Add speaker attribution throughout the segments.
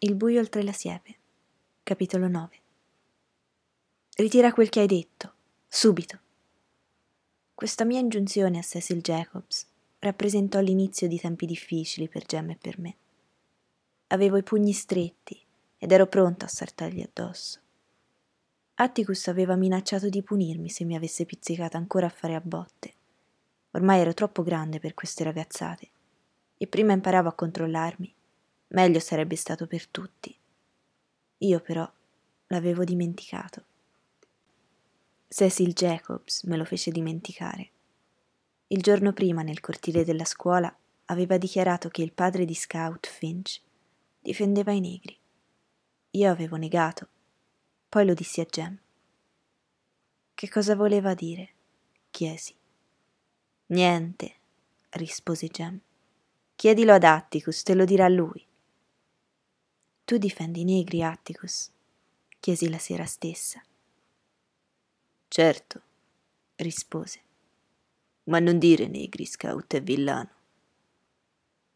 Speaker 1: Il buio oltre la siepe. Capitolo 9. Ritira quel che hai detto, subito. Questa mia ingiunzione a Cecil Jacobs rappresentò l'inizio di tempi difficili per Gem e per me. Avevo i pugni stretti ed ero pronta a saltargli addosso. Atticus aveva minacciato di punirmi se mi avesse pizzicata ancora a fare a botte. Ormai ero troppo grande per queste ragazzate e prima imparavo a controllarmi, meglio sarebbe stato per tutti. Io però l'avevo dimenticato. Cecil Jacobs me lo fece dimenticare. Il giorno prima, nel cortile della scuola, aveva dichiarato che il padre di Scout Finch difendeva i negri. Io avevo negato, poi lo dissi a Jem. Che cosa voleva dire? chiesi. Niente, rispose Jem. Chiedilo ad Atticus, te lo dirà lui. Tu difendi i negri, Atticus? chiesi la sera stessa.
Speaker 2: Certo, rispose. Ma non dire negri, scout è villano.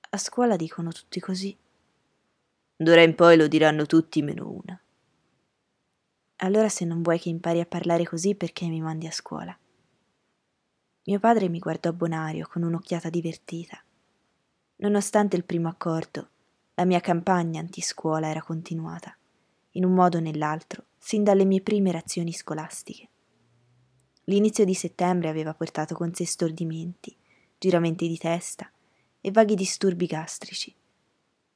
Speaker 1: A scuola dicono tutti così.
Speaker 2: D'ora in poi lo diranno tutti meno una.
Speaker 1: Allora se non vuoi che impari a parlare così perché mi mandi a scuola? Mio padre mi guardò bonario con un'occhiata divertita. Nonostante il primo accordo, la mia campagna antiscuola era continuata, in un modo o nell'altro, sin dalle mie prime razioni scolastiche. L'inizio di settembre aveva portato con sé stordimenti, giramenti di testa e vaghi disturbi gastrici.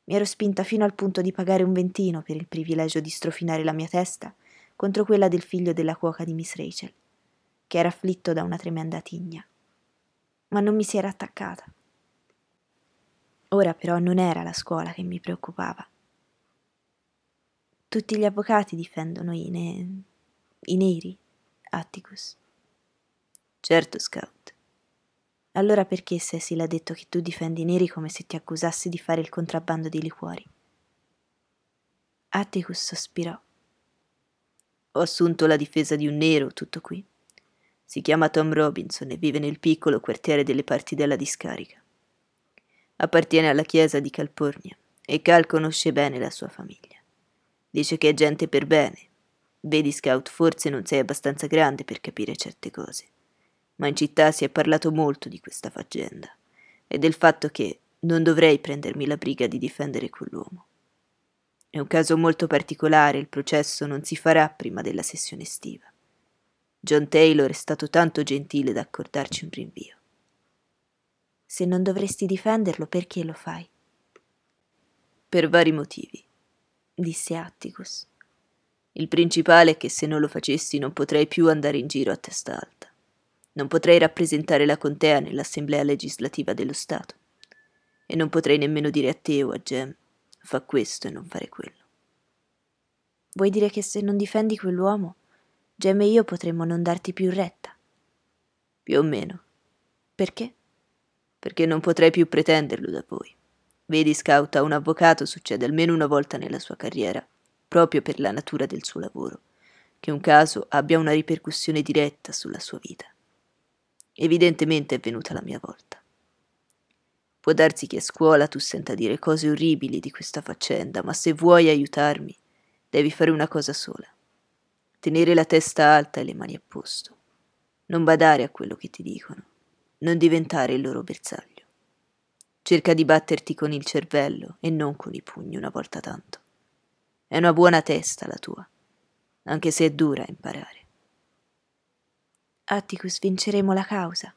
Speaker 1: Mi ero spinta fino al punto di pagare un ventino per il privilegio di strofinare la mia testa contro quella del figlio della cuoca di Miss Rachel, che era afflitto da una tremenda tigna. Ma non mi si era attaccata. Ora però non era la scuola che mi preoccupava. Tutti gli avvocati difendono i, ne... i neri, Atticus.
Speaker 2: Certo, Scout.
Speaker 1: Allora perché Cecil ha detto che tu difendi i neri come se ti accusassi di fare il contrabbando di liquori? Atticus sospirò.
Speaker 2: Ho assunto la difesa di un nero, tutto qui. Si chiama Tom Robinson e vive nel piccolo quartiere delle parti della discarica. Appartiene alla chiesa di Calpurnia e Cal conosce bene la sua famiglia. Dice che è gente per bene. Vedi, Scout, forse non sei abbastanza grande per capire certe cose. Ma in città si è parlato molto di questa faccenda e del fatto che non dovrei prendermi la briga di difendere quell'uomo. È un caso molto particolare, il processo non si farà prima della sessione estiva. John Taylor è stato tanto gentile da accordarci un rinvio.
Speaker 1: Se non dovresti difenderlo, perché lo fai?
Speaker 2: Per vari motivi, disse Atticus. Il principale è che se non lo facessi non potrei più andare in giro a testa alta. Non potrei rappresentare la contea nell'assemblea legislativa dello Stato. E non potrei nemmeno dire a te o a Jem, fa questo e non fare quello.
Speaker 1: Vuoi dire che se non difendi quell'uomo, Jem e io potremmo non darti più retta?
Speaker 2: Più o meno.
Speaker 1: Perché?
Speaker 2: Perché non potrei più pretenderlo da voi. Vedi, Scout, a un avvocato succede almeno una volta nella sua carriera, proprio per la natura del suo lavoro, che un caso abbia una ripercussione diretta sulla sua vita. Evidentemente è venuta la mia volta. Può darsi che a scuola tu senta dire cose orribili di questa faccenda, ma se vuoi aiutarmi, devi fare una cosa sola. Tenere la testa alta e le mani a posto. Non badare a quello che ti dicono non diventare il loro bersaglio. Cerca di batterti con il cervello e non con i pugni una volta tanto. È una buona testa la tua, anche se è dura a imparare.
Speaker 1: Atticus, vinceremo la causa.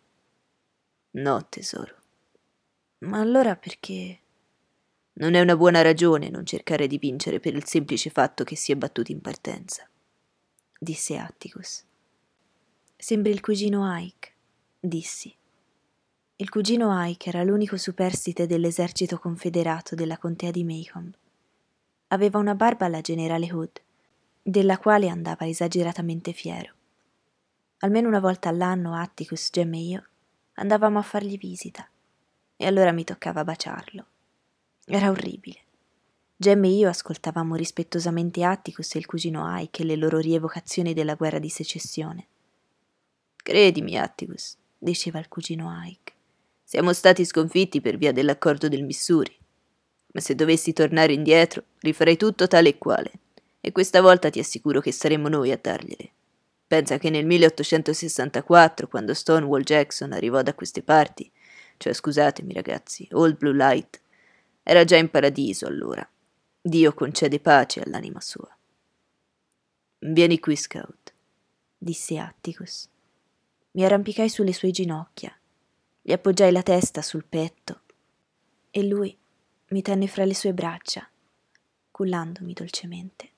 Speaker 2: No, tesoro.
Speaker 1: Ma allora perché?
Speaker 2: Non è una buona ragione non cercare di vincere per il semplice fatto che si è battuto in partenza, disse Atticus.
Speaker 1: Sembri il cugino Ike, dissi. Il cugino Ike era l'unico superstite dell'esercito confederato della contea di Maycomb. Aveva una barba alla generale Hood, della quale andava esageratamente fiero. Almeno una volta all'anno Atticus, Gem e io andavamo a fargli visita, e allora mi toccava baciarlo. Era orribile. Gem e io ascoltavamo rispettosamente Atticus e il cugino Ike e le loro rievocazioni della guerra di secessione.
Speaker 2: Credimi, Atticus, diceva il cugino Ike. Siamo stati sconfitti per via dell'accordo del Missouri. Ma se dovessi tornare indietro, rifarei tutto tale e quale. E questa volta ti assicuro che saremmo noi a dargliele. Pensa che nel 1864, quando Stonewall Jackson arrivò da queste parti, cioè scusatemi ragazzi, Old Blue Light, era già in paradiso allora. Dio concede pace all'anima sua. Vieni qui, Scout,
Speaker 1: disse Atticus. Mi arrampicai sulle sue ginocchia, gli appoggiai la testa sul petto e lui mi tenne fra le sue braccia, cullandomi dolcemente.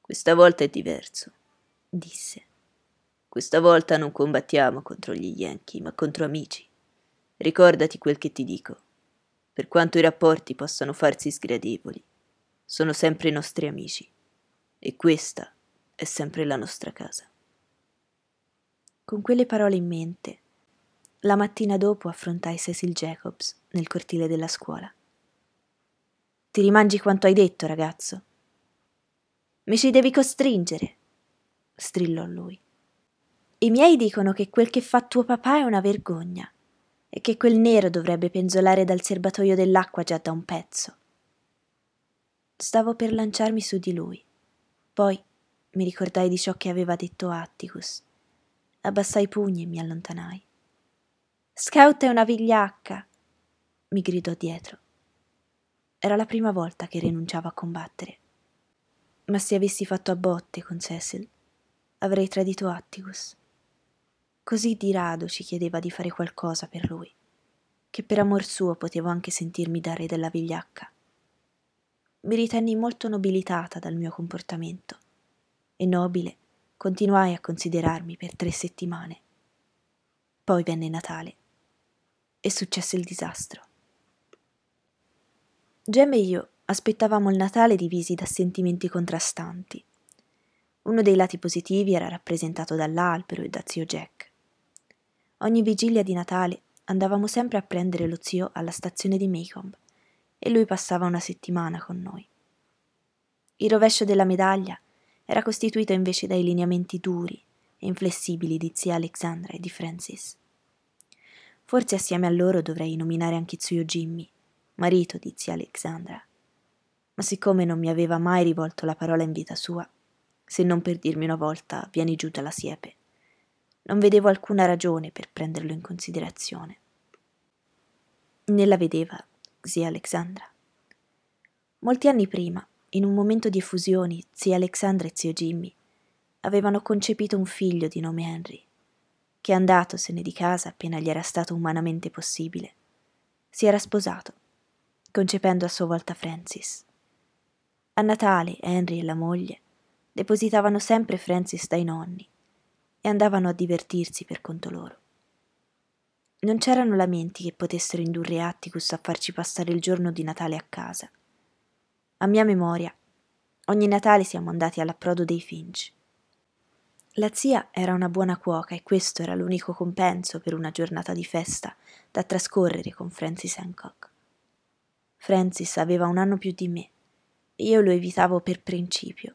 Speaker 2: Questa volta è diverso, disse. Questa volta non combattiamo contro gli Yankee, ma contro amici. Ricordati quel che ti dico. Per quanto i rapporti possano farsi sgradevoli, sono sempre i nostri amici. E questa è sempre la nostra casa.
Speaker 1: Con quelle parole in mente, la mattina dopo affrontai Cecil Jacobs nel cortile della scuola. Ti rimangi quanto hai detto, ragazzo. Mi ci devi costringere, strillò lui. I miei dicono che quel che fa tuo papà è una vergogna e che quel nero dovrebbe penzolare dal serbatoio dell'acqua già da un pezzo. Stavo per lanciarmi su di lui. Poi mi ricordai di ciò che aveva detto Atticus. Abbassai i pugni e mi allontanai. Scout è una vigliacca, mi gridò dietro. Era la prima volta che rinunciavo a combattere. Ma se avessi fatto a botte con Cecil, avrei tradito Atticus. Così di rado ci chiedeva di fare qualcosa per lui, che per amor suo potevo anche sentirmi dare della vigliacca. Mi ritenni molto nobilitata dal mio comportamento e nobile continuai a considerarmi per tre settimane. Poi venne Natale e successe il disastro. Gem e io aspettavamo il Natale divisi da sentimenti contrastanti. Uno dei lati positivi era rappresentato dall'albero e da zio Jack. Ogni vigilia di Natale andavamo sempre a prendere lo zio alla stazione di Maycomb e lui passava una settimana con noi. Il rovescio della medaglia era costituito invece dai lineamenti duri e inflessibili di zia Alexandra e di Francis. Forse assieme a loro dovrei nominare anche zio Jimmy, marito di zia Alexandra. Ma siccome non mi aveva mai rivolto la parola in vita sua, se non per dirmi una volta vieni giù dalla siepe, non vedevo alcuna ragione per prenderlo in considerazione. Né la vedeva zia Alexandra. Molti anni prima, in un momento di effusioni, zia Alexandra e zio Jimmy avevano concepito un figlio di nome Henry, che andatosene di casa appena gli era stato umanamente possibile, si era sposato concependo a sua volta Francis. A Natale Henry e la moglie depositavano sempre Francis dai nonni e andavano a divertirsi per conto loro. Non c'erano lamenti che potessero indurre Atticus a farci passare il giorno di Natale a casa. A mia memoria, ogni Natale siamo andati all'approdo dei Finch. La zia era una buona cuoca e questo era l'unico compenso per una giornata di festa da trascorrere con Francis Hancock. Francis aveva un anno più di me e io lo evitavo per principio.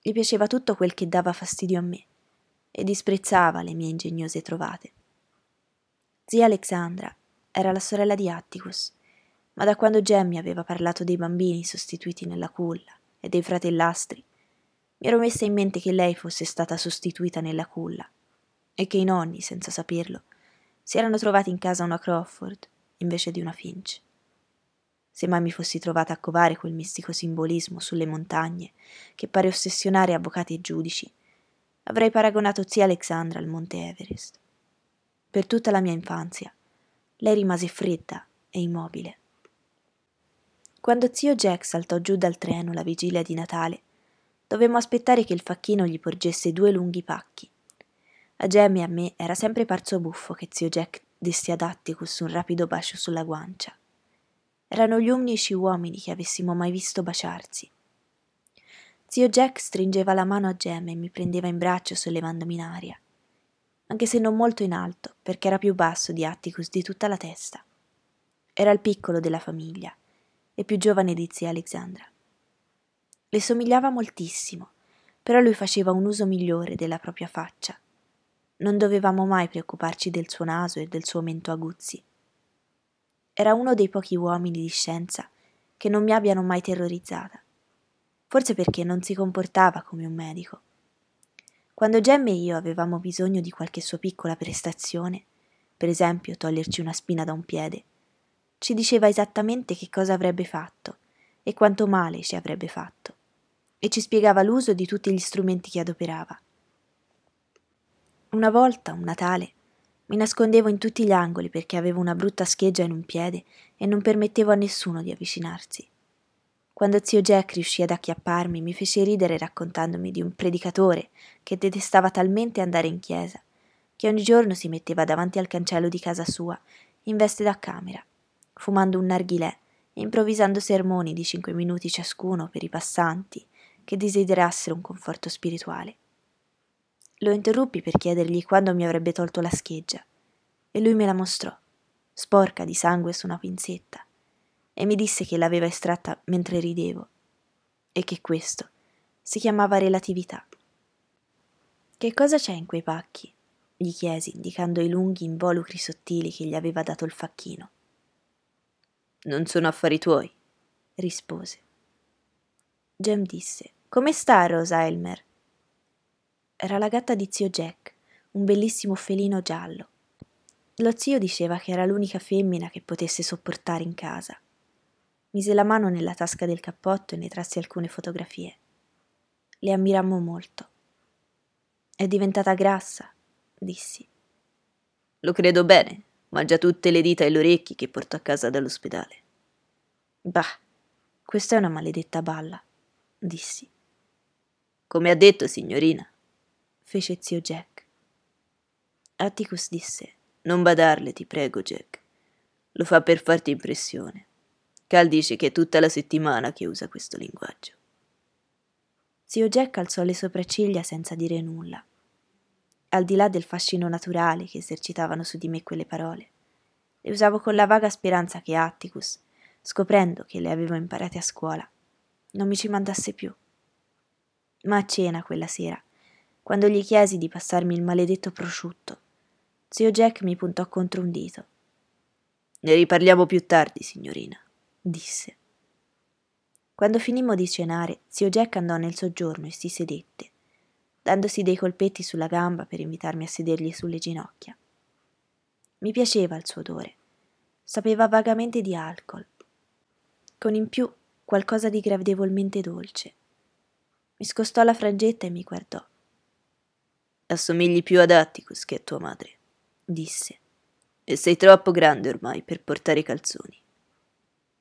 Speaker 1: Gli piaceva tutto quel che dava fastidio a me e disprezzava le mie ingegnose trovate. Zia Alexandra era la sorella di Atticus, ma da quando Gemmy aveva parlato dei bambini sostituiti nella culla e dei fratellastri, mi ero messa in mente che lei fosse stata sostituita nella culla e che i nonni, senza saperlo, si erano trovati in casa una Crawford invece di una Finch. Se mai mi fossi trovata a covare quel mistico simbolismo sulle montagne che pare ossessionare avvocati e giudici, avrei paragonato zia Alexandra al monte Everest. Per tutta la mia infanzia, lei rimase fredda e immobile. Quando zio Jack saltò giù dal treno la vigilia di Natale, dovemmo aspettare che il facchino gli porgesse due lunghi pacchi. A Gemmy e a me era sempre parso buffo che zio Jack desse ad Atticus un rapido bacio sulla guancia. Erano gli unici uomini che avessimo mai visto baciarsi. Zio Jack stringeva la mano a Gem e mi prendeva in braccio sollevandomi in aria, anche se non molto in alto, perché era più basso di Atticus di tutta la testa. Era il piccolo della famiglia e più giovane di zia Alexandra. Le somigliava moltissimo, però lui faceva un uso migliore della propria faccia. Non dovevamo mai preoccuparci del suo naso e del suo mento aguzzi Era uno dei pochi uomini di scienza che non mi abbiano mai terrorizzata. Forse perché non si comportava come un medico. Quando Gem e io avevamo bisogno di qualche sua piccola prestazione, per esempio toglierci una spina da un piede, ci diceva esattamente che cosa avrebbe fatto e quanto male ci avrebbe fatto, e ci spiegava l'uso di tutti gli strumenti che adoperava. Una volta, un Natale, mi nascondevo in tutti gli angoli perché avevo una brutta scheggia in un piede e non permettevo a nessuno di avvicinarsi. Quando zio Jack riuscì ad acchiapparmi, mi fece ridere raccontandomi di un predicatore che detestava talmente andare in chiesa che ogni giorno si metteva davanti al cancello di casa sua, in veste da camera, fumando un narghilè e improvvisando sermoni di cinque minuti ciascuno per i passanti che desiderassero un conforto spirituale. Lo interruppi per chiedergli quando mi avrebbe tolto la scheggia e lui me la mostrò, sporca di sangue su una pinzetta, e mi disse che l'aveva estratta mentre ridevo e che questo si chiamava relatività. Che cosa c'è in quei pacchi? gli chiesi, indicando i lunghi involucri sottili che gli aveva dato il facchino.
Speaker 2: Non sono affari tuoi,
Speaker 1: rispose. Jem disse: Come sta Rosa Elmer? Era la gatta di zio Jack, un bellissimo felino giallo. Lo zio diceva che era l'unica femmina che potesse sopportare in casa. Mise la mano nella tasca del cappotto e ne trasse alcune fotografie. Le ammirammo molto. È diventata grassa, dissi.
Speaker 2: Lo credo bene, mangia tutte le dita e gli orecchi che porto a casa dall'ospedale.
Speaker 1: Bah, questa è una maledetta balla, dissi.
Speaker 2: Come ha detto, signorina,
Speaker 1: fece zio Jack. Atticus disse:
Speaker 2: Non badarle, ti prego, Jack. Lo fa per farti impressione. Cal dice che è tutta la settimana che usa questo linguaggio.
Speaker 1: Zio Jack alzò le sopracciglia senza dire nulla al di là del fascino naturale che esercitavano su di me quelle parole. Le usavo con la vaga speranza che Atticus, scoprendo che le avevo imparate a scuola, non mi ci mandasse più. Ma a cena quella sera, quando gli chiesi di passarmi il maledetto prosciutto, zio Jack mi puntò contro un dito.
Speaker 2: Ne riparliamo più tardi, signorina,
Speaker 1: disse. Quando finimmo di cenare, zio Jack andò nel soggiorno e si sedette dandosi dei colpetti sulla gamba per invitarmi a sedergli sulle ginocchia. Mi piaceva il suo odore. Sapeva vagamente di alcol, con in più qualcosa di gradevolmente dolce. Mi scostò la frangetta e mi guardò.
Speaker 2: Assomigli più ad Atticus che a tua madre, disse. E sei troppo grande ormai per portare i calzoni.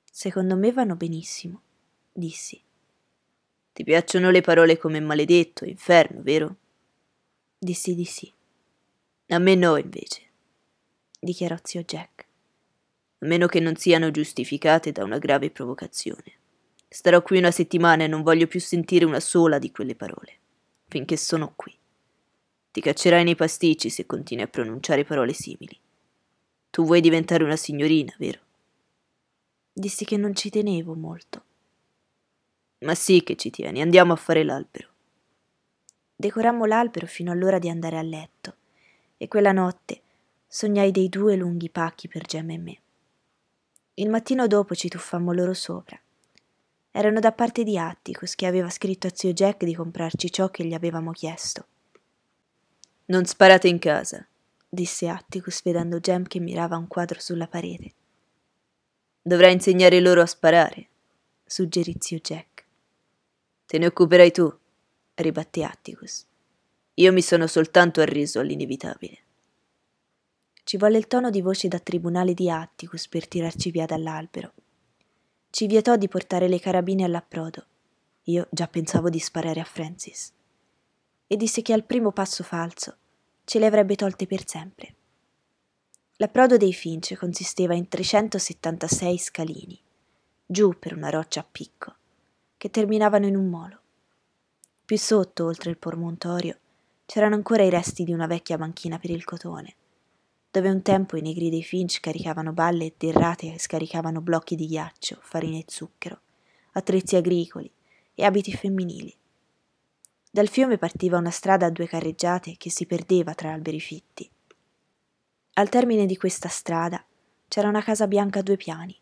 Speaker 1: Secondo me vanno benissimo, dissi.
Speaker 2: Ti piacciono le parole come maledetto, inferno, vero?
Speaker 1: Dissi di sì.
Speaker 2: A me no, invece,
Speaker 1: dichiarò zio Jack.
Speaker 2: A meno che non siano giustificate da una grave provocazione. Starò qui una settimana e non voglio più sentire una sola di quelle parole, finché sono qui. Ti caccerai nei pasticci se continui a pronunciare parole simili. Tu vuoi diventare una signorina, vero?
Speaker 1: Dissi che non ci tenevo molto.
Speaker 2: Ma sì che ci tieni, andiamo a fare l'albero.
Speaker 1: Decorammo l'albero fino all'ora di andare a letto, e quella notte sognai dei due lunghi pacchi per Gem e me. Il mattino dopo ci tuffammo loro sopra. Erano da parte di Atticus che aveva scritto a zio Jack di comprarci ciò che gli avevamo chiesto.
Speaker 2: Non sparate in casa,
Speaker 1: disse Atticus vedendo Gem che mirava un quadro sulla parete.
Speaker 2: Dovrai insegnare loro a sparare,
Speaker 1: suggerì zio Jack.
Speaker 2: Te ne occuperai tu, ribatté Atticus. Io mi sono soltanto arreso all'inevitabile.
Speaker 1: Ci volle il tono di voce da tribunale di Atticus per tirarci via dall'albero. Ci vietò di portare le carabine all'approdo. Io già pensavo di sparare a Francis. E disse che al primo passo falso ce le avrebbe tolte per sempre. L'approdo dei Finch consisteva in 376 scalini, giù per una roccia a picco che terminavano in un molo. Più sotto, oltre il promontorio, c'erano ancora i resti di una vecchia banchina per il cotone, dove un tempo i negri dei Finch caricavano balle e derrate e scaricavano blocchi di ghiaccio, farina e zucchero, attrezzi agricoli e abiti femminili. Dal fiume partiva una strada a due carreggiate che si perdeva tra alberi fitti. Al termine di questa strada, c'era una casa bianca a due piani,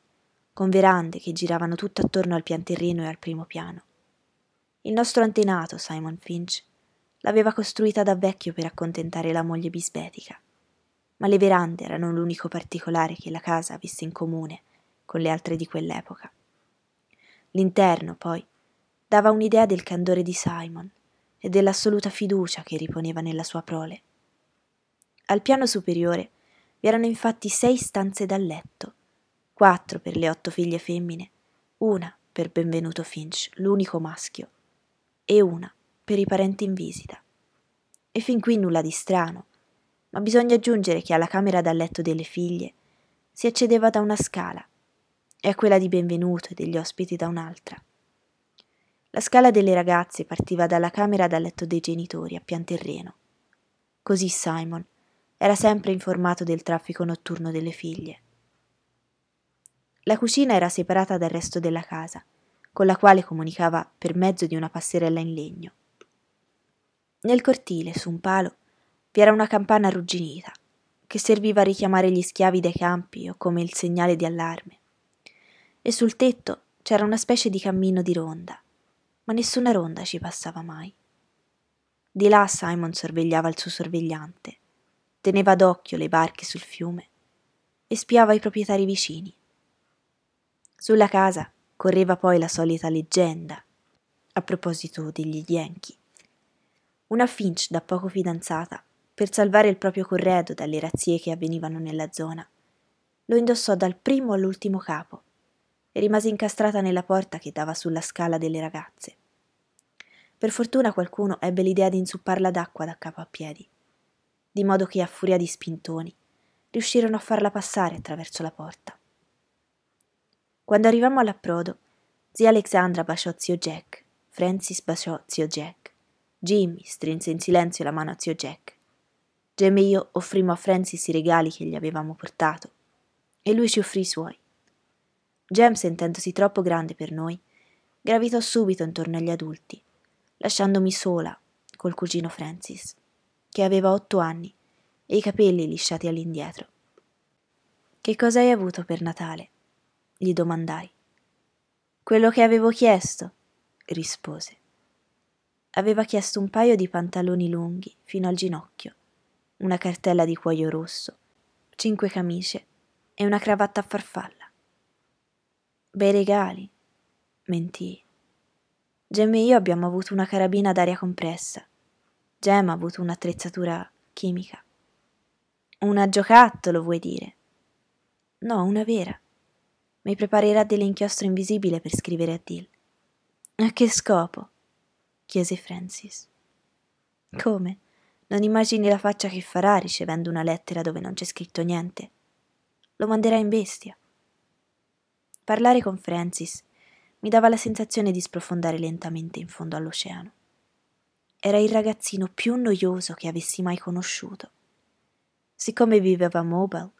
Speaker 1: con verande che giravano tutto attorno al pian terreno e al primo piano. Il nostro antenato, Simon Finch, l'aveva costruita da vecchio per accontentare la moglie bisbetica, ma le verande erano l'unico particolare che la casa avesse in comune con le altre di quell'epoca. L'interno, poi, dava un'idea del candore di Simon e dell'assoluta fiducia che riponeva nella sua prole. Al piano superiore vi erano infatti sei stanze da letto, quattro per le otto figlie femmine, una per Benvenuto Finch, l'unico maschio, e una per i parenti in visita. E fin qui nulla di strano, ma bisogna aggiungere che alla camera da letto delle figlie si accedeva da una scala e a quella di Benvenuto e degli ospiti da un'altra. La scala delle ragazze partiva dalla camera da letto dei genitori a pian terreno. Così Simon era sempre informato del traffico notturno delle figlie. La cucina era separata dal resto della casa, con la quale comunicava per mezzo di una passerella in legno. Nel cortile, su un palo, vi era una campana arrugginita, che serviva a richiamare gli schiavi dai campi o come il segnale di allarme. E sul tetto c'era una specie di cammino di ronda, ma nessuna ronda ci passava mai. Di là Simon sorvegliava il suo sorvegliante, teneva d'occhio le barche sul fiume e spiava i proprietari vicini. Sulla casa correva poi la solita leggenda a proposito degli Yankee. Una Finch da poco fidanzata, per salvare il proprio corredo dalle razzie che avvenivano nella zona, lo indossò dal primo all'ultimo capo e rimase incastrata nella porta che dava sulla scala delle ragazze. Per fortuna qualcuno ebbe l'idea di insupparla d'acqua da capo a piedi di modo che a furia di spintoni riuscirono a farla passare attraverso la porta. Quando arrivammo all'approdo, zia Alexandra baciò zio Jack, Francis baciò zio Jack, Jimmy strinse in silenzio la mano a zio Jack. Jem e io offrimmo a Francis i regali che gli avevamo portato e lui ci offrì i suoi. Jem, sentendosi troppo grande per noi, gravitò subito intorno agli adulti, lasciandomi sola col cugino Francis che aveva otto anni e i capelli lisciati all'indietro. Che cosa hai avuto per Natale? gli domandai. Quello che avevo chiesto, rispose. Aveva chiesto un paio di pantaloni lunghi fino al ginocchio, una cartella di cuoio rosso, cinque camicie e una cravatta a farfalla. Bei regali, mentii. Gem e io abbiamo avuto una carabina d'aria compressa Gem ha avuto un'attrezzatura chimica. Una giocattolo, vuoi dire? No, una vera. Mi preparerà dell'inchiostro invisibile per scrivere a Dill. A che scopo? chiese Francis. Come? Non immagini la faccia che farà ricevendo una lettera dove non c'è scritto niente? Lo manderà in bestia. Parlare con Francis mi dava la sensazione di sprofondare lentamente in fondo all'oceano. Era il ragazzino più noioso che avessi mai conosciuto. Siccome viveva a Mobile,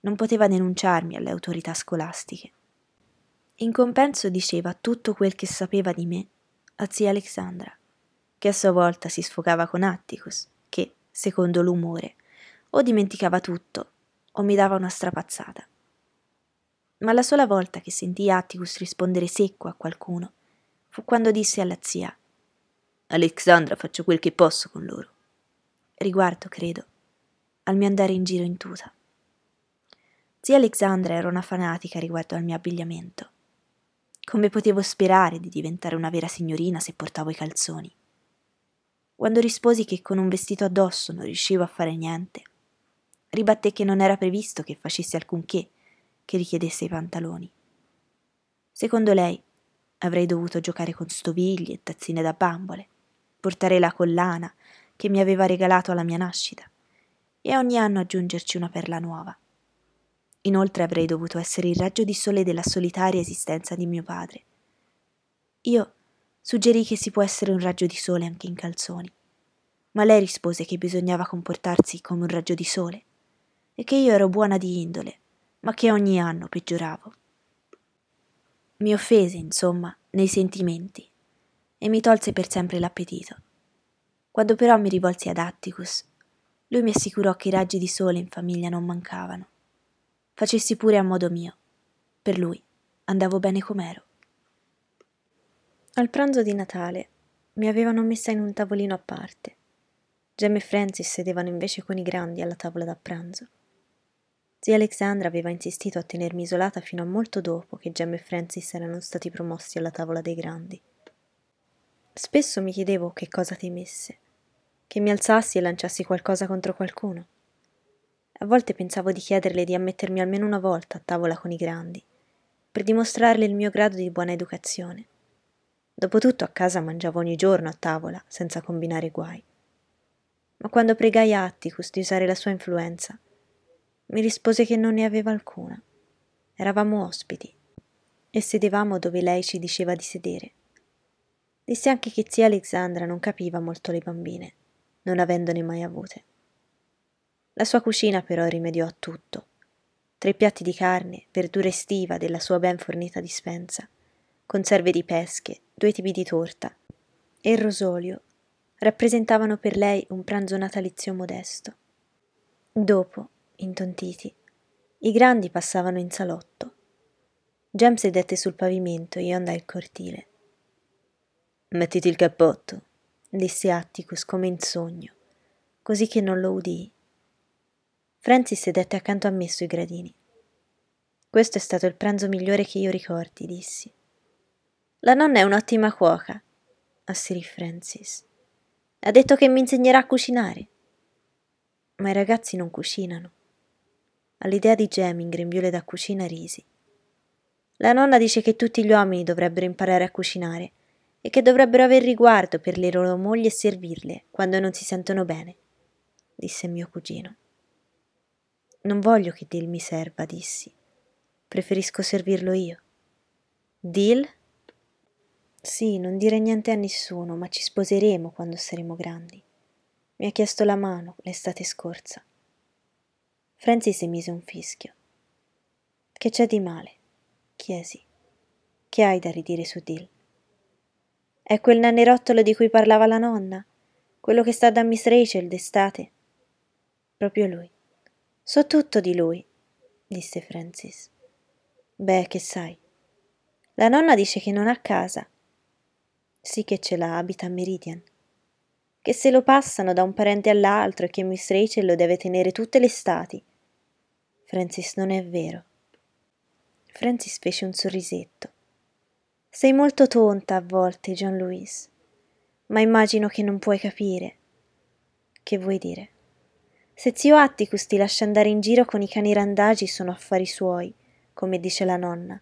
Speaker 1: non poteva denunciarmi alle autorità scolastiche. In compenso diceva tutto quel che sapeva di me a zia Alexandra, che a sua volta si sfogava con Atticus, che, secondo l'umore, o dimenticava tutto o mi dava una strapazzata. Ma la sola volta che sentii Atticus rispondere secco a qualcuno fu quando disse alla zia Alexandra faccio quel che posso con loro. Riguardo, credo, al mio andare in giro in tuta. Zia Alexandra era una fanatica riguardo al mio abbigliamento. Come potevo sperare di diventare una vera signorina se portavo i calzoni? Quando risposi che con un vestito addosso non riuscivo a fare niente, ribatté che non era previsto che facessi alcunché che richiedesse i pantaloni. Secondo lei, avrei dovuto giocare con stoviglie e tazzine da bambole portare la collana che mi aveva regalato alla mia nascita e ogni anno aggiungerci una perla nuova. Inoltre avrei dovuto essere il raggio di sole della solitaria esistenza di mio padre. Io suggerì che si può essere un raggio di sole anche in calzoni, ma lei rispose che bisognava comportarsi come un raggio di sole e che io ero buona di indole, ma che ogni anno peggioravo. Mi offese, insomma, nei sentimenti e mi tolse per sempre l'appetito. Quando però mi rivolsi ad Atticus, lui mi assicurò che i raggi di sole in famiglia non mancavano. facessi pure a modo mio. Per lui andavo bene com'ero. Al pranzo di Natale mi avevano messa in un tavolino a parte. Gem e Francis sedevano invece con i grandi alla tavola da pranzo. Zia Alexandra aveva insistito a tenermi isolata fino a molto dopo che Gem e Francis erano stati promossi alla tavola dei grandi. Spesso mi chiedevo che cosa temesse, che mi alzassi e lanciassi qualcosa contro qualcuno. A volte pensavo di chiederle di ammettermi almeno una volta a tavola con i grandi, per dimostrarle il mio grado di buona educazione. Dopotutto a casa mangiavo ogni giorno a tavola, senza combinare guai. Ma quando pregai Atticus di usare la sua influenza, mi rispose che non ne aveva alcuna. Eravamo ospiti e sedevamo dove lei ci diceva di sedere. Disse anche che zia Alexandra non capiva molto le bambine, non avendone mai avute. La sua cucina però rimediò a tutto. Tre piatti di carne, verdura estiva della sua ben fornita dispensa, conserve di pesche, due tipi di torta e il rosolio rappresentavano per lei un pranzo natalizio modesto. Dopo, intontiti, i grandi passavano in salotto. Jem sedette sul pavimento e io andai al cortile.
Speaker 2: Mettiti il cappotto,
Speaker 1: disse Atticus come in sogno, così che non lo udii. Francis sedette accanto a me sui gradini. Questo è stato il pranzo migliore che io ricordi, dissi. La nonna è un'ottima cuoca, asserì Francis. Ha detto che mi insegnerà a cucinare. Ma i ragazzi non cucinano. All'idea di Jem in grembiule da cucina risi. La nonna dice che tutti gli uomini dovrebbero imparare a cucinare e che dovrebbero aver riguardo per le loro mogli e servirle quando non si sentono bene, disse mio cugino. Non voglio che Dil mi serva, dissi. Preferisco servirlo io. Dil? Sì, non dire niente a nessuno, ma ci sposeremo quando saremo grandi. Mi ha chiesto la mano l'estate scorsa. Francis emise un fischio. Che c'è di male? chiesi. Che hai da ridire su Dill? È quel nanerottolo di cui parlava la nonna? Quello che sta da Miss Rachel d'estate? Proprio lui. So tutto di lui, disse Francis. Beh, che sai. La nonna dice che non ha casa sì che ce l'ha, abita a Meridian. Che se lo passano da un parente all'altro e che Miss Rachel lo deve tenere tutte le estati. Francis, non è vero. Francis fece un sorrisetto. Sei molto tonta a volte, John Louis, ma immagino che non puoi capire. Che vuoi dire? Se zio Atticus ti lascia andare in giro con i cani randagi sono affari suoi, come dice la nonna.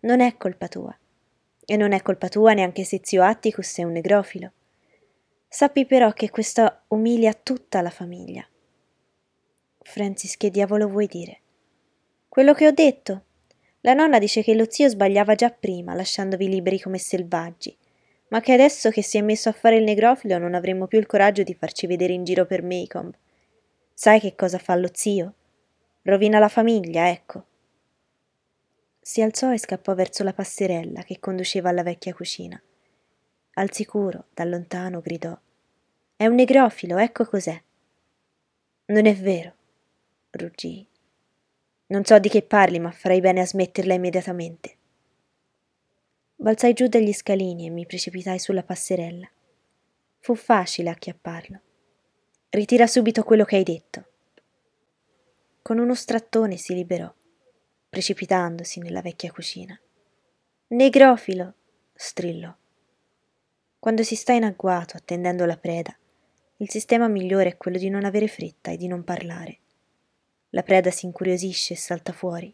Speaker 1: Non è colpa tua. E non è colpa tua neanche se zio Atticus è un negrofilo. Sappi però che questo umilia tutta la famiglia. Francis, che diavolo vuoi dire? Quello che ho detto. La nonna dice che lo zio sbagliava già prima, lasciandovi liberi come selvaggi, ma che adesso che si è messo a fare il negrofilo non avremo più il coraggio di farci vedere in giro per Maycomb. Sai che cosa fa lo zio? Rovina la famiglia, ecco si alzò e scappò verso la passerella che conduceva alla vecchia cucina. Al sicuro, da lontano, gridò È un negrofilo, ecco cos'è. Non è vero, ruggii. Non so di che parli, ma farei bene a smetterla immediatamente. Balzai giù dagli scalini e mi precipitai sulla passerella. Fu facile acchiapparlo. Ritira subito quello che hai detto. Con uno strattone si liberò precipitandosi nella vecchia cucina. Negrofilo! strillò. Quando si sta in agguato attendendo la preda, il sistema migliore è quello di non avere fretta e di non parlare. La preda si incuriosisce e salta fuori.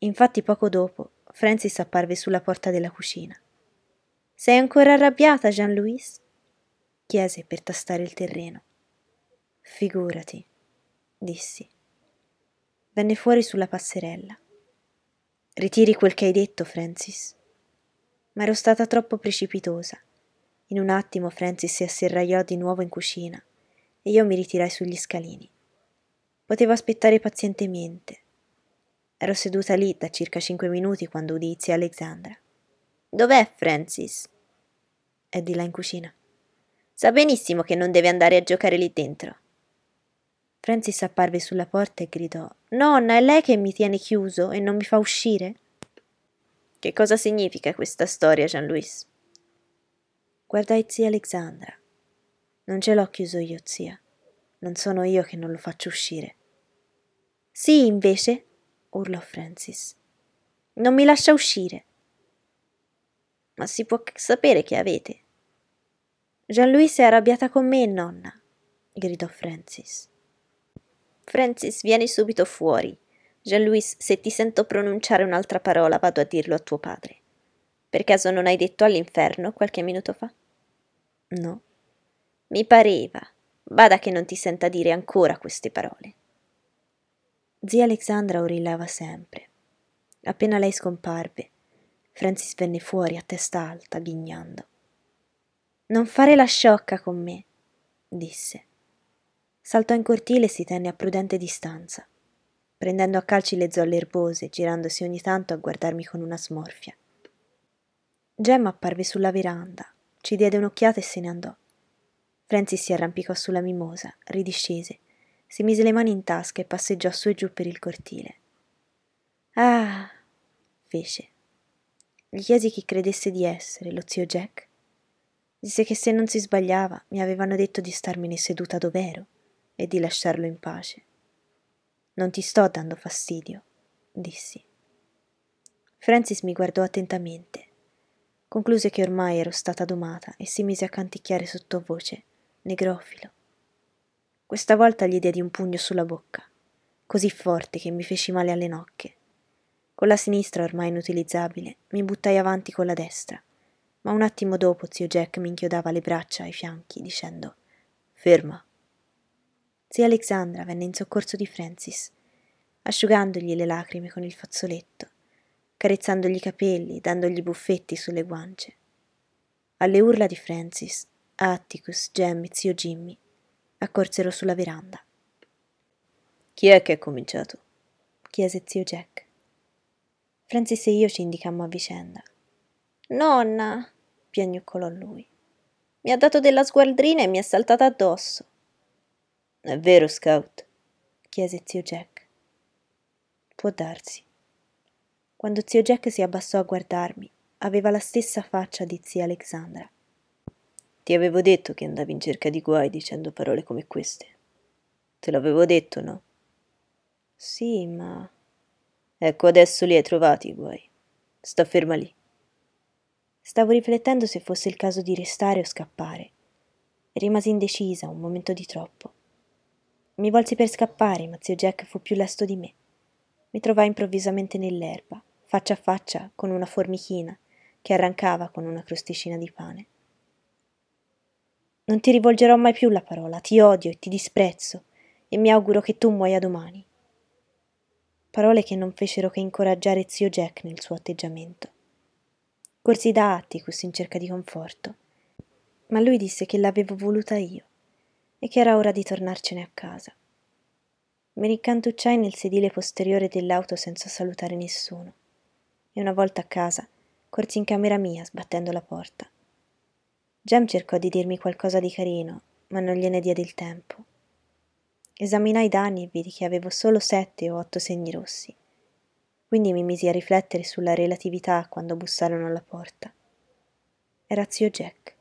Speaker 1: Infatti poco dopo Francis apparve sulla porta della cucina. Sei ancora arrabbiata, Jean-Louis? chiese per tastare il terreno. Figurati, dissi. Venne fuori sulla passerella. Ritiri quel che hai detto, Francis. Ma ero stata troppo precipitosa. In un attimo Francis si asserraiò di nuovo in cucina e io mi ritirai sugli scalini. Potevo aspettare pazientemente. Ero seduta lì da circa cinque minuti quando udì zia Alexandra. Dov'è Francis? È di là in cucina. Sa benissimo che non deve andare a giocare lì dentro. Francis apparve sulla porta e gridò Nonna, è lei che mi tiene chiuso e non mi fa uscire?
Speaker 2: Che cosa significa questa storia, Jean-Louis?
Speaker 1: Guardai zia Alexandra. Non ce l'ho chiuso io, zia. Non sono io che non lo faccio uscire. Sì, invece, urlò Francis. Non mi lascia uscire.
Speaker 2: Ma si può sapere che avete?
Speaker 1: Jean-Louis è arrabbiata con me, nonna, gridò Francis.
Speaker 2: Francis, vieni subito fuori. Jean-Louis, se ti sento pronunciare un'altra parola, vado a dirlo a tuo padre. Per caso non hai detto all'inferno qualche minuto fa?
Speaker 1: No.
Speaker 2: Mi pareva. Bada che non ti senta dire ancora queste parole.
Speaker 1: Zia Alexandra orillava sempre. Appena lei scomparve, Francis venne fuori a testa alta, ghignando. Non fare la sciocca con me, disse. Saltò in cortile e si tenne a prudente distanza, prendendo a calci le zolle erbose, girandosi ogni tanto a guardarmi con una smorfia. Gemma apparve sulla veranda, ci diede un'occhiata e se ne andò. Francis si arrampicò sulla mimosa, ridiscese, si mise le mani in tasca e passeggiò su e giù per il cortile. Ah, fece. Gli chiesi chi credesse di essere, lo zio Jack. Disse che se non si sbagliava mi avevano detto di starmene seduta dov'ero e di lasciarlo in pace. Non ti sto dando fastidio, dissi. Francis mi guardò attentamente. Concluse che ormai ero stata domata e si mise a canticchiare sottovoce, negrofilo. Questa volta gli diedi un pugno sulla bocca, così forte che mi feci male alle nocche. Con la sinistra, ormai inutilizzabile, mi buttai avanti con la destra, ma un attimo dopo zio Jack mi inchiodava le braccia ai fianchi, dicendo Ferma. Zia Alexandra venne in soccorso di Francis, asciugandogli le lacrime con il fazzoletto, carezzandogli i capelli, dandogli buffetti sulle guance. Alle urla di Francis, Atticus, Jem e zio Jimmy accorsero sulla veranda.
Speaker 2: Chi è che è cominciato?
Speaker 1: chiese zio Jack. Francis e io ci indicammo a vicenda.
Speaker 2: Nonna, piagnucolò lui. Mi ha dato della sgualdrina e mi è saltata addosso. È vero, Scout?
Speaker 1: chiese zio Jack. Può darsi. Quando zio Jack si abbassò a guardarmi, aveva la stessa faccia di zia Alexandra.
Speaker 2: Ti avevo detto che andavi in cerca di guai dicendo parole come queste. Te l'avevo detto, no?
Speaker 1: Sì, ma.
Speaker 2: Ecco, adesso li hai trovati i guai. Sta ferma lì.
Speaker 1: Stavo riflettendo se fosse il caso di restare o scappare. Rimasi indecisa un momento di troppo. Mi volsi per scappare, ma zio Jack fu più lesto di me. Mi trovai improvvisamente nell'erba, faccia a faccia con una formichina che arrancava con una crosticina di pane. Non ti rivolgerò mai più la parola, ti odio e ti disprezzo, e mi auguro che tu muoia domani. Parole che non fecero che incoraggiare zio Jack nel suo atteggiamento. Corsi da Atticus in cerca di conforto, ma lui disse che l'avevo voluta io e che era ora di tornarcene a casa. Mi ricantucciai nel sedile posteriore dell'auto senza salutare nessuno e una volta a casa corsi in camera mia sbattendo la porta. Jem cercò di dirmi qualcosa di carino, ma non gliene diede il tempo. Esaminai i danni e vidi che avevo solo sette o otto segni rossi. Quindi mi misi a riflettere sulla relatività quando bussarono alla porta. Era zio Jack.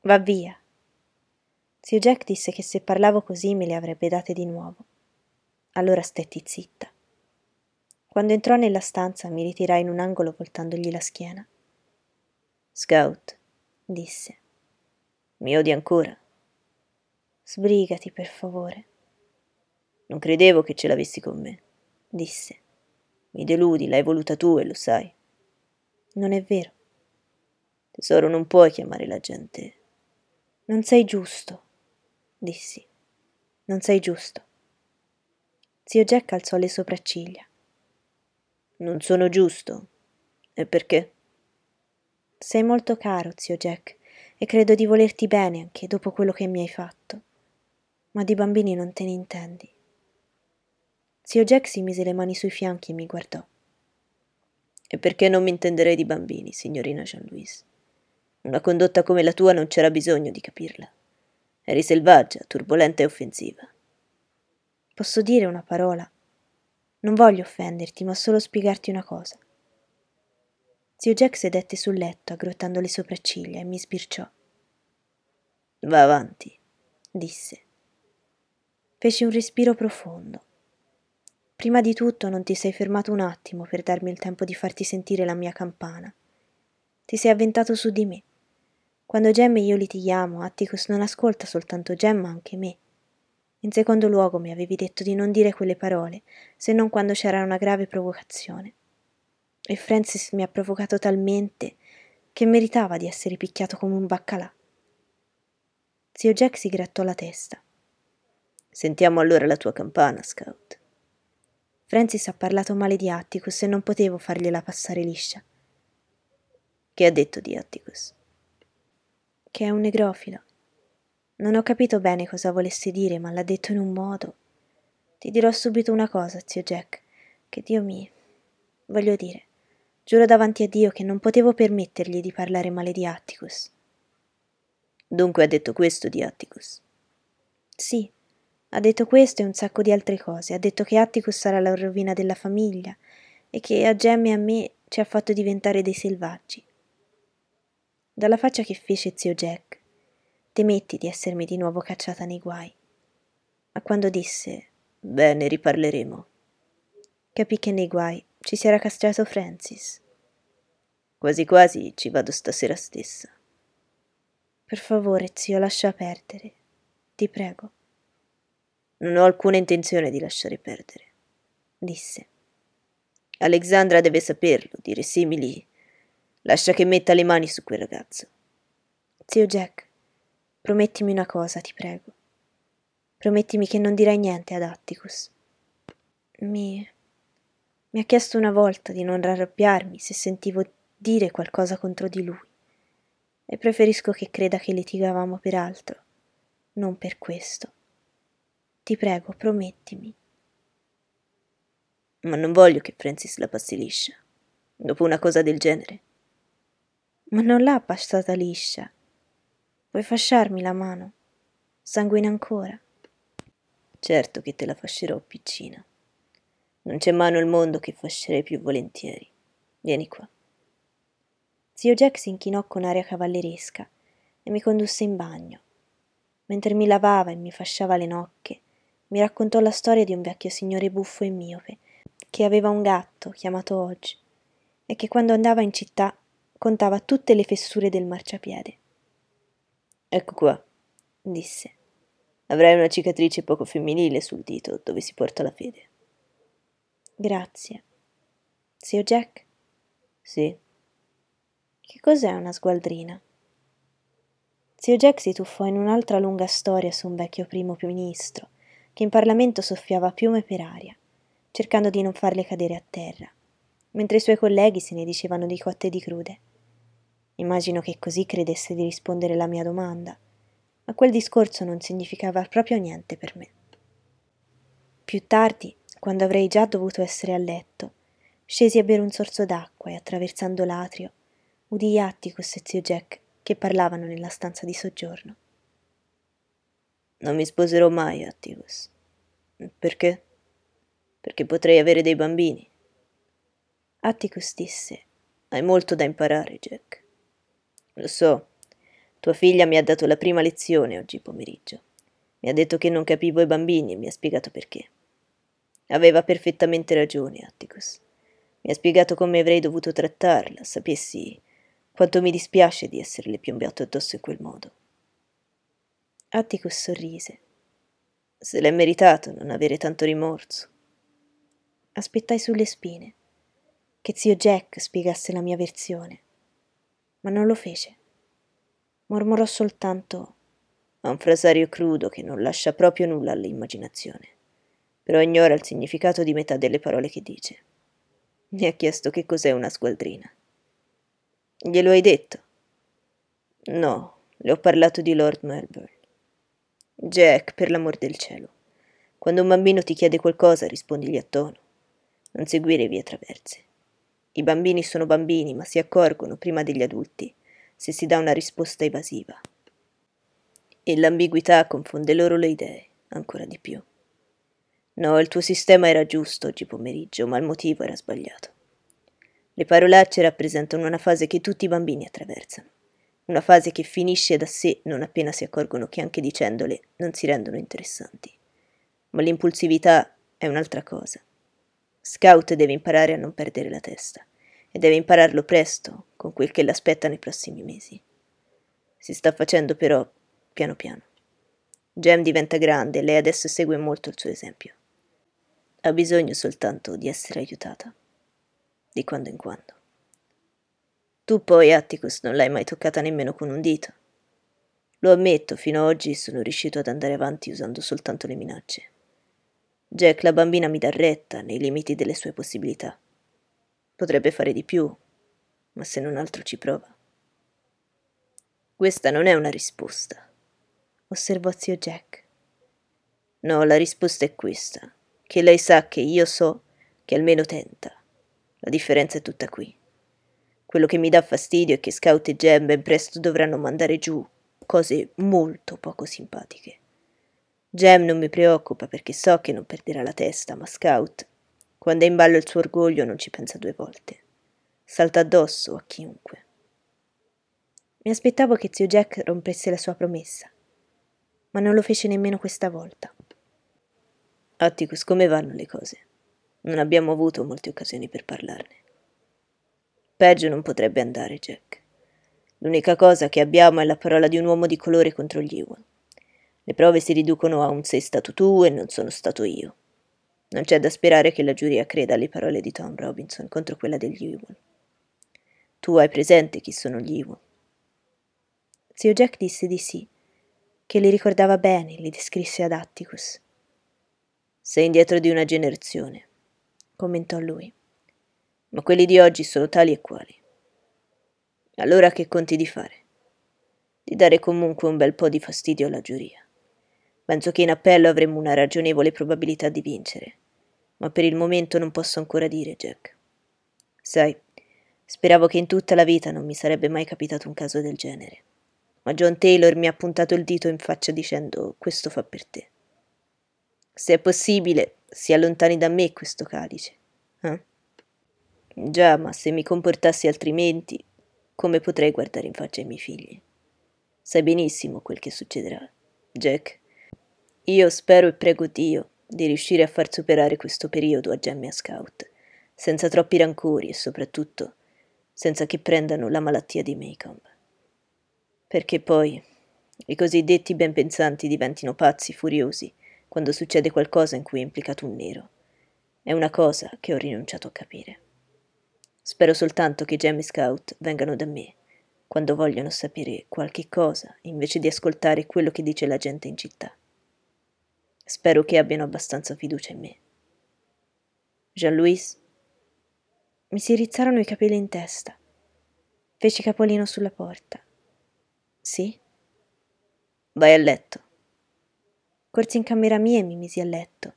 Speaker 1: Va via, Zio Jack disse che se parlavo così me le avrebbe date di nuovo. Allora stetti zitta. Quando entrò nella stanza mi ritirai in un angolo voltandogli la schiena.
Speaker 2: Scout,
Speaker 1: disse.
Speaker 2: Mi odi ancora?
Speaker 1: Sbrigati, per favore.
Speaker 2: Non credevo che ce l'avessi con me,
Speaker 1: disse.
Speaker 2: Mi deludi, l'hai voluta tu e lo sai.
Speaker 1: Non è vero.
Speaker 2: Tesoro, non puoi chiamare la gente.
Speaker 1: Non sei giusto dissi. Non sei giusto. Zio Jack alzò le sopracciglia.
Speaker 2: Non sono giusto? E perché?
Speaker 1: Sei molto caro, zio Jack, e credo di volerti bene anche dopo quello che mi hai fatto. Ma di bambini non te ne intendi. Zio Jack si mise le mani sui fianchi e mi guardò.
Speaker 2: E perché non mi intenderei di bambini, signorina Jean-Louise? Una condotta come la tua non c'era bisogno di capirla. Eri selvaggia, turbolenta e offensiva.
Speaker 1: Posso dire una parola? Non voglio offenderti, ma solo spiegarti una cosa. Zio Jack sedette sul letto, aggrottando le sopracciglia, e mi sbirciò.
Speaker 2: Va avanti,
Speaker 1: disse. Feci un respiro profondo. Prima di tutto non ti sei fermato un attimo per darmi il tempo di farti sentire la mia campana. Ti sei avventato su di me. Quando Gemma e io litighiamo, Atticus non ascolta soltanto Gemma, ma anche me. In secondo luogo mi avevi detto di non dire quelle parole, se non quando c'era una grave provocazione. E Francis mi ha provocato talmente che meritava di essere picchiato come un baccalà. Zio Jack si grattò la testa.
Speaker 2: Sentiamo allora la tua campana, Scout.
Speaker 1: Francis ha parlato male di Atticus e non potevo fargliela passare liscia.
Speaker 2: Che ha detto di Atticus?
Speaker 1: Che è un negrofilo. Non ho capito bene cosa volesse dire, ma l'ha detto in un modo. Ti dirò subito una cosa, zio Jack, che Dio mi... voglio dire, giuro davanti a Dio che non potevo permettergli di parlare male di Atticus.
Speaker 2: Dunque ha detto questo di Atticus?
Speaker 1: Sì, ha detto questo e un sacco di altre cose. Ha detto che Atticus sarà la rovina della famiglia e che a Gemma e a me ci ha fatto diventare dei selvaggi. Dalla faccia che fece zio Jack, temetti di essermi di nuovo cacciata nei guai. Ma quando disse
Speaker 2: Bene, riparleremo,
Speaker 1: capì che nei guai ci si era castrato Francis.
Speaker 2: Quasi quasi ci vado stasera stessa.
Speaker 1: Per favore, zio, lascia perdere. Ti prego.
Speaker 2: Non ho alcuna intenzione di lasciare perdere, disse. Alexandra deve saperlo, dire simili. Lascia che metta le mani su quel ragazzo.
Speaker 1: Zio Jack, promettimi una cosa, ti prego. Promettimi che non dirai niente ad Atticus. Mi... mi ha chiesto una volta di non arrabbiarmi se sentivo dire qualcosa contro di lui e preferisco che creda che litigavamo per altro, non per questo. Ti prego, promettimi.
Speaker 2: Ma non voglio che Francis la passi liscia, dopo una cosa del genere.
Speaker 1: Ma non l'ha passata liscia. Vuoi fasciarmi la mano? Sanguina ancora.
Speaker 2: Certo che te la fascerò, piccina. Non c'è mano al mondo che fascerei più volentieri. Vieni qua.
Speaker 1: Zio Jack si inchinò con aria cavalleresca e mi condusse in bagno. Mentre mi lavava e mi fasciava le nocche, mi raccontò la storia di un vecchio signore buffo e miope che aveva un gatto chiamato Oggi e che quando andava in città contava tutte le fessure del marciapiede.
Speaker 2: Ecco qua, disse. Avrai una cicatrice poco femminile sul dito dove si porta la fede.
Speaker 1: Grazie. Zio Jack?
Speaker 2: Sì.
Speaker 1: Che cos'è una sgualdrina? Zio Jack si tuffò in un'altra lunga storia su un vecchio primo ministro che in Parlamento soffiava piume per aria, cercando di non farle cadere a terra, mentre i suoi colleghi se ne dicevano di cotte e di crude. Immagino che così credesse di rispondere alla mia domanda, ma quel discorso non significava proprio niente per me. Più tardi, quando avrei già dovuto essere a letto, scesi a bere un sorso d'acqua e attraversando l'atrio udii Atticus e zio Jack che parlavano nella stanza di soggiorno.
Speaker 2: Non mi sposerò mai, Atticus. Perché? Perché potrei avere dei bambini.
Speaker 1: Atticus disse:
Speaker 2: Hai molto da imparare, Jack. Lo so. Tua figlia mi ha dato la prima lezione oggi pomeriggio. Mi ha detto che non capivo i bambini e mi ha spiegato perché. Aveva perfettamente ragione, Atticus. Mi ha spiegato come avrei dovuto trattarla, sapessi quanto mi dispiace di esserle piombato addosso in quel modo.
Speaker 1: Atticus sorrise.
Speaker 2: Se l'è meritato non avere tanto rimorso.
Speaker 1: Aspettai sulle spine che zio Jack spiegasse la mia versione, ma non lo fece. Mormorò soltanto
Speaker 2: un frasario crudo che non lascia proprio nulla all'immaginazione, però ignora il significato di metà delle parole che dice. Mi ha chiesto che cos'è una sgualdrina. Glielo hai detto? No, le ho parlato di Lord Melbourne. Jack, per l'amor del cielo, quando un bambino ti chiede qualcosa rispondigli a tono. Non seguire vie traverse. I bambini sono bambini, ma si accorgono prima degli adulti se si dà una risposta evasiva. E l'ambiguità confonde loro le idee, ancora di più. No, il tuo sistema era giusto oggi pomeriggio, ma il motivo era sbagliato. Le parolacce rappresentano una fase che tutti i bambini attraversano, una fase che finisce da sé non appena si accorgono che anche dicendole non si rendono interessanti. Ma l'impulsività è un'altra cosa. Scout deve imparare a non perdere la testa e deve impararlo presto con quel che l'aspetta nei prossimi mesi. Si sta facendo però piano piano. Jem diventa grande e lei adesso segue molto il suo esempio. Ha bisogno soltanto di essere aiutata, di quando in quando. Tu poi, Atticus, non l'hai mai toccata nemmeno con un dito. Lo ammetto, fino ad oggi sono riuscito ad andare avanti usando soltanto le minacce. Jack, la bambina mi dà retta nei limiti delle sue possibilità. Potrebbe fare di più, ma se non altro ci prova. Questa non è una risposta, osservò zio Jack. No, la risposta è questa che lei sa che io so che almeno tenta. La differenza è tutta qui. Quello che mi dà fastidio è che Scout e Gem ben presto dovranno mandare giù cose molto poco simpatiche. Gem non mi preoccupa perché so che non perderà la testa, ma Scout, quando è in ballo il suo orgoglio, non ci pensa due volte. Salta addosso a chiunque. Mi aspettavo che zio Jack rompesse la sua promessa, ma non lo fece nemmeno questa volta. Atticus, come vanno le cose? Non abbiamo avuto molte occasioni per parlarne. Peggio non potrebbe andare, Jack. L'unica cosa che abbiamo è la parola di un uomo di colore contro gli Ewell. Le prove si riducono a un sei stato tu e non sono stato io. Non c'è da sperare che la giuria creda alle parole di Tom Robinson contro quella degli Ewell. Tu hai presente chi sono gli Ewell?
Speaker 1: Zio Jack disse di sì, che li ricordava bene, li descrisse ad Atticus.
Speaker 2: Sei indietro di una generazione, commentò lui. Ma quelli di oggi sono tali e quali. Allora che conti di fare? Di dare comunque un bel po' di fastidio alla giuria. Penso che in appello avremo una ragionevole probabilità di vincere, ma per il momento non posso ancora dire, Jack. Sai, speravo che in tutta la vita non mi sarebbe mai capitato un caso del genere, ma John Taylor mi ha puntato il dito in faccia dicendo questo fa per te. Se è possibile, si allontani da me questo calice. Eh? Già, ma se mi comportassi altrimenti, come potrei guardare in faccia i miei figli? Sai benissimo quel che succederà, Jack. Io spero e prego Dio di riuscire a far superare questo periodo a Gemma a Scout, senza troppi rancori e soprattutto senza che prendano la malattia di Maycomb. Perché poi i cosiddetti ben pensanti diventino pazzi furiosi quando succede qualcosa in cui è implicato un nero. È una cosa che ho rinunciato a capire. Spero soltanto che Gem e Scout vengano da me quando vogliono sapere qualche cosa invece di ascoltare quello che dice la gente in città. Spero che abbiano abbastanza fiducia in me. Jean-Louis?
Speaker 1: Mi si rizzarono i capelli in testa. Feci capolino sulla porta. Sì?
Speaker 2: Vai a letto.
Speaker 1: Corsi in camera mia e mi misi a letto.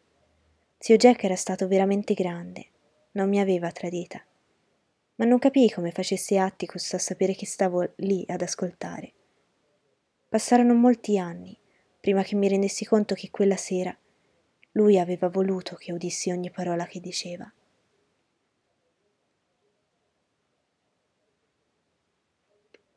Speaker 1: Zio Jack era stato veramente grande, non mi aveva tradita, ma non capii come facesse Atticus a sapere che stavo lì ad ascoltare. Passarono molti anni prima che mi rendessi conto che quella sera lui aveva voluto che udissi ogni parola che diceva.